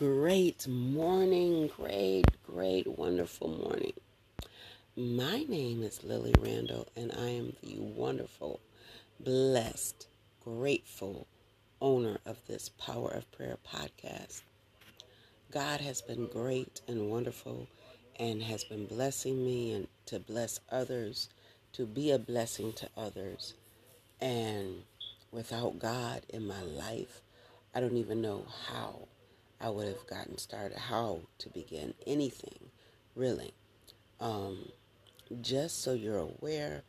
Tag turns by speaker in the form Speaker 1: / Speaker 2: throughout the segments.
Speaker 1: Great morning, great, great, wonderful morning. My name is Lily Randall, and I am the wonderful, blessed, grateful owner of this Power of Prayer podcast. God has been great and wonderful and has been blessing me and to bless others, to be a blessing to others. And without God in my life, I don't even know how I would have gotten started, how to begin anything, really. Um, just so you're aware,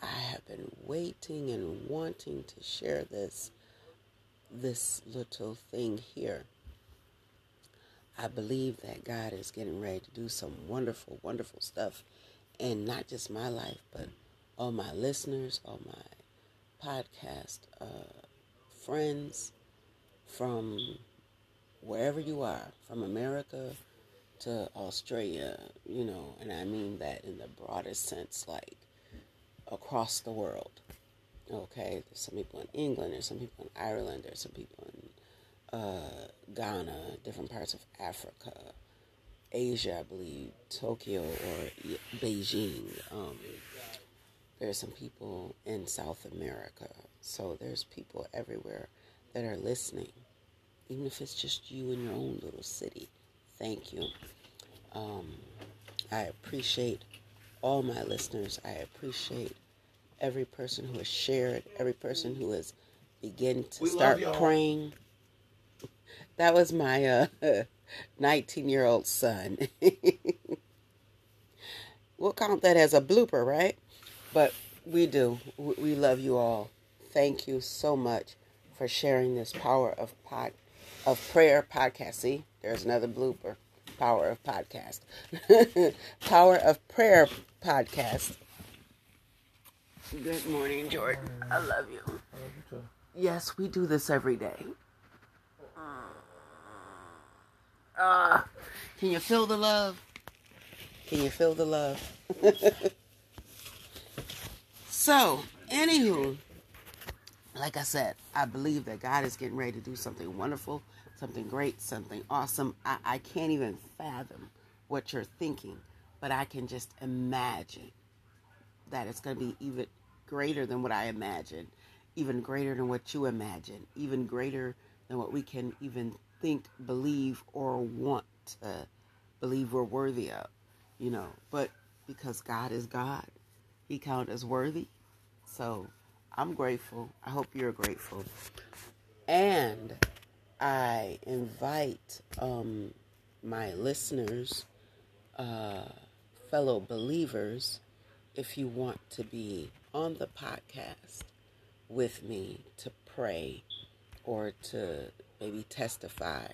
Speaker 1: I have been waiting and wanting to share this this little thing here. I believe that God is getting ready to do some wonderful, wonderful stuff in not just my life, but all my listeners, all my podcast uh, friends from wherever you are, from America to Australia, you know, and I mean that in the broadest sense, like across the world. Okay, there's some people in England, there's some people in Ireland, there's some people in uh, Ghana, different parts of Africa, Asia, I believe, Tokyo or Beijing. Um, there's some people in South America. So there's people everywhere that are listening even if it's just you in your own little city. Thank you. Um, I appreciate all my listeners. I appreciate every person who has shared, every person who has begun to we start praying. That was my uh, 19 year old son. we'll count that as a blooper, right? But we do. We love you all. Thank you so much for sharing this power of pod of prayer podcast. See, there's another blooper. Power of podcast. Power of prayer podcast. Good morning, Jordan. I love you. Yes, we do this every day. Uh, can you feel the love? Can you feel the love? so, anywho, like I said, I believe that God is getting ready to do something wonderful something great, something awesome. I, I can't even fathom what you're thinking, but I can just imagine that it's going to be even greater than what I imagine, even greater than what you imagine, even greater than what we can even think, believe, or want to believe we're worthy of, you know. But because God is God, He counts as worthy. So I'm grateful. I hope you're grateful. And I invite um, my listeners, uh, fellow believers, if you want to be on the podcast with me to pray or to maybe testify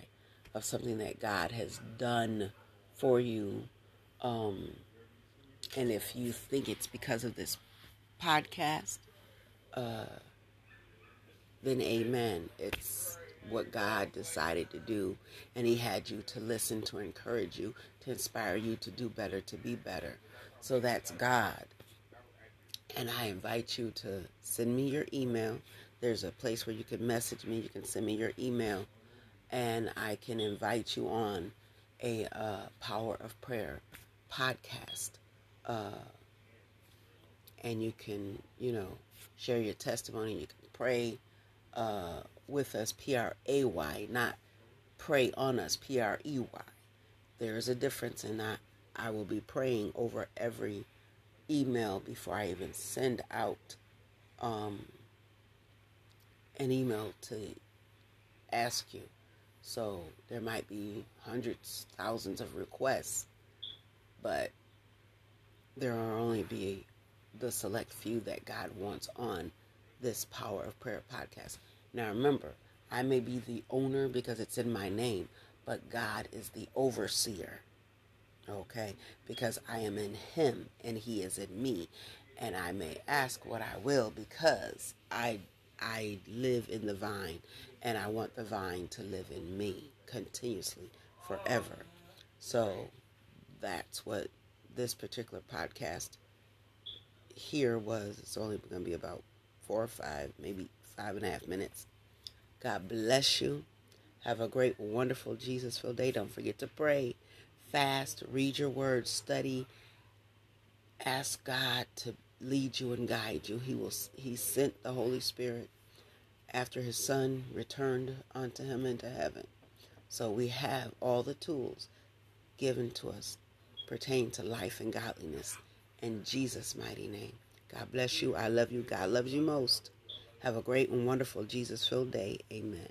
Speaker 1: of something that God has done for you. Um, and if you think it's because of this podcast, uh, then amen. It's what God decided to do, and He had you to listen, to encourage you, to inspire you to do better, to be better. So that's God. And I invite you to send me your email. There's a place where you can message me, you can send me your email, and I can invite you on a uh, Power of Prayer podcast. Uh, and you can, you know, share your testimony, you can pray. Uh, with us, P R A Y, not pray on us, P R E Y. There is a difference, and I, I will be praying over every email before I even send out um, an email to ask you. So there might be hundreds, thousands of requests, but there will only be the select few that God wants on this Power of Prayer podcast. Now remember, I may be the owner because it's in my name, but God is the overseer. Okay? Because I am in Him and He is in me. And I may ask what I will because I I live in the vine and I want the vine to live in me continuously forever. So that's what this particular podcast here was. It's only going to be about four or five, maybe five and a half minutes. God bless you. Have a great, wonderful, Jesus filled day. Don't forget to pray, fast, read your word, study. Ask God to lead you and guide you. He will. He sent the Holy Spirit after His Son returned unto Him into heaven. So we have all the tools given to us pertain to life and godliness. In Jesus' mighty name. God bless you. I love you. God loves you most. Have a great and wonderful Jesus filled day. Amen.